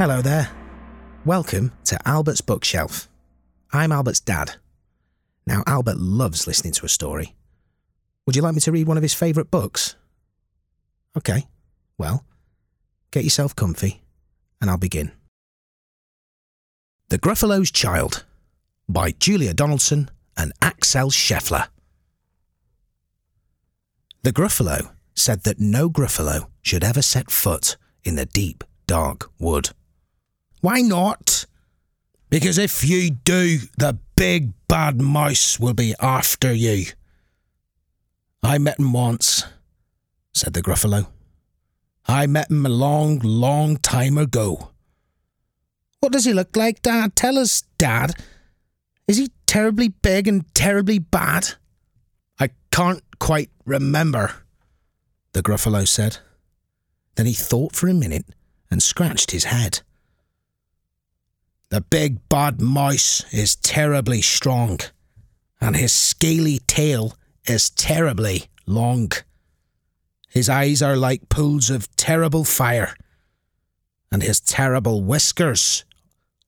Hello there. Welcome to Albert's Bookshelf. I'm Albert's dad. Now, Albert loves listening to a story. Would you like me to read one of his favourite books? OK, well, get yourself comfy and I'll begin. The Gruffalo's Child by Julia Donaldson and Axel Scheffler. The Gruffalo said that no Gruffalo should ever set foot in the deep, dark wood. Why not? Because if you do, the big bad mouse will be after you. I met him once, said the Gruffalo. I met him a long, long time ago. What does he look like, Dad? Tell us, Dad. Is he terribly big and terribly bad? I can't quite remember, the Gruffalo said. Then he thought for a minute and scratched his head. The big bad mouse is terribly strong, and his scaly tail is terribly long. His eyes are like pools of terrible fire, and his terrible whiskers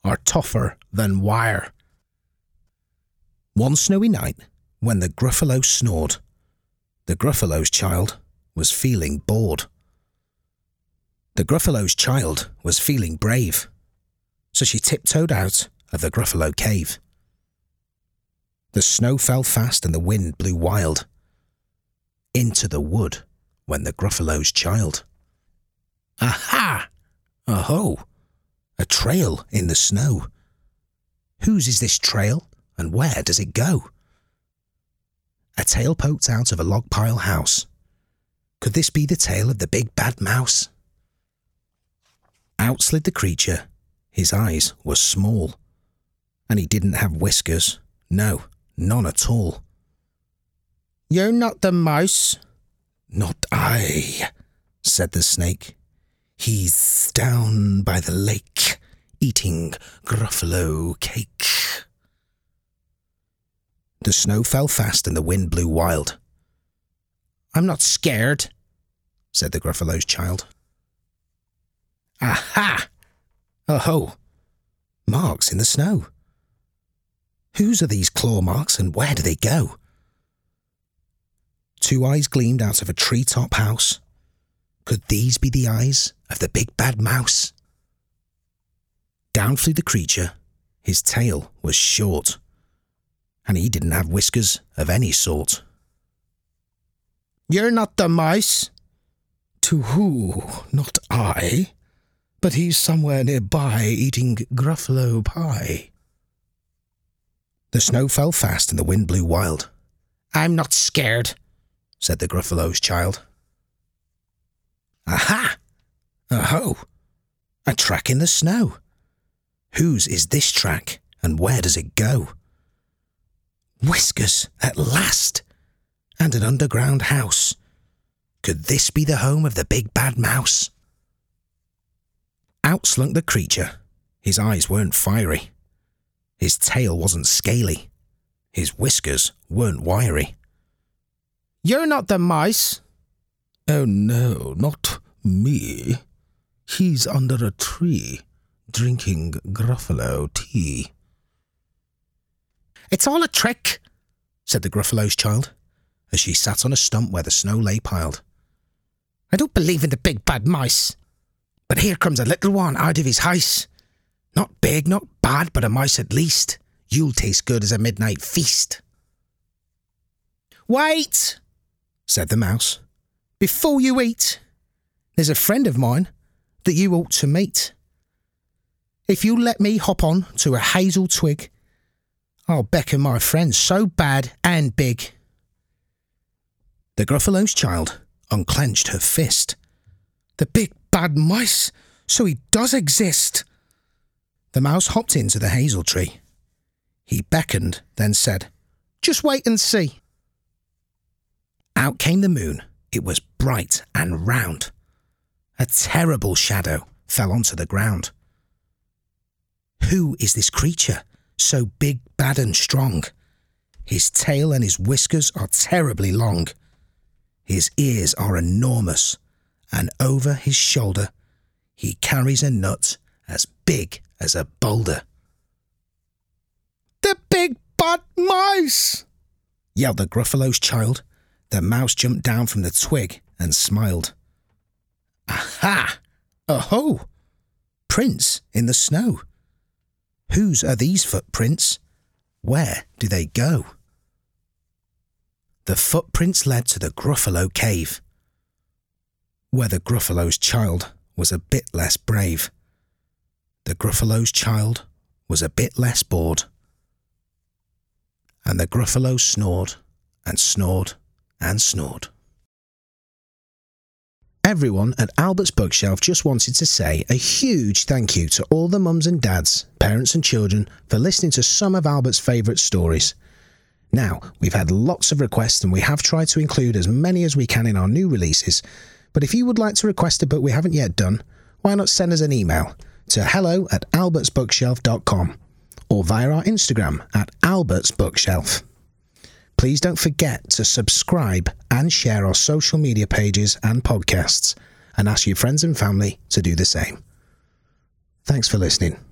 are tougher than wire. One snowy night, when the Gruffalo snored, the Gruffalo's child was feeling bored. The Gruffalo's child was feeling brave so she tiptoed out of the Gruffalo cave. The snow fell fast and the wind blew wild. Into the wood went the Gruffalo's child. Aha! Aho! A trail in the snow. Whose is this trail and where does it go? A tail poked out of a log pile house. Could this be the tail of the big bad mouse? Out slid the creature his eyes were small. And he didn't have whiskers. No, none at all. You're not the mouse? Not I, said the snake. He's down by the lake, eating Gruffalo cake. The snow fell fast and the wind blew wild. I'm not scared, said the Gruffalo's child. Aha! Oh, ho! marks in the snow. Whose are these claw marks and where do they go? Two eyes gleamed out of a tree-top house. Could these be the eyes of the big bad mouse? Down flew the creature. His tail was short, and he didn't have whiskers of any sort. You're not the mice. To who? Not I but he's somewhere nearby eating Gruffalo pie. The snow fell fast and the wind blew wild. I'm not scared, said the Gruffalo's child. Aha! Aho! A track in the snow. Whose is this track and where does it go? Whiskers, at last! And an underground house. Could this be the home of the big bad mouse? Out slunk the creature. His eyes weren't fiery. His tail wasn't scaly. His whiskers weren't wiry. You're not the mice. Oh no, not me. He's under a tree, drinking Gruffalo tea. It's all a trick, said the Gruffalo's child, as she sat on a stump where the snow lay piled. I don't believe in the big bad mice. But here comes a little one out of his house. Not big, not bad, but a mouse at least. You'll taste good as a midnight feast. Wait, said the mouse. Before you eat, there's a friend of mine that you ought to meet. If you'll let me hop on to a hazel twig, I'll beckon my friend so bad and big. The Gruffalo's child unclenched her fist. The big bad mice, so he does exist. The mouse hopped into the hazel tree. He beckoned, then said, Just wait and see. Out came the moon. It was bright and round. A terrible shadow fell onto the ground. Who is this creature, so big, bad, and strong? His tail and his whiskers are terribly long. His ears are enormous, and over his shoulder he carries a nut as big as a boulder. The big bad mice! yelled the Gruffalo's child. The mouse jumped down from the twig and smiled. Aha! Oh Prints in the snow. Whose are these footprints? Where do they go? The footprints led to the Gruffalo cave, where the Gruffalo's child was a bit less brave. The Gruffalo's child was a bit less bored. And the Gruffalo snored and snored and snored. Everyone at Albert's Bookshelf just wanted to say a huge thank you to all the mums and dads, parents and children for listening to some of Albert's favourite stories. Now, we've had lots of requests and we have tried to include as many as we can in our new releases, but if you would like to request a book we haven't yet done, why not send us an email to hello at albertsbookshelf.com or via our Instagram at albertsbookshelf. Please don't forget to subscribe and share our social media pages and podcasts, and ask your friends and family to do the same. Thanks for listening.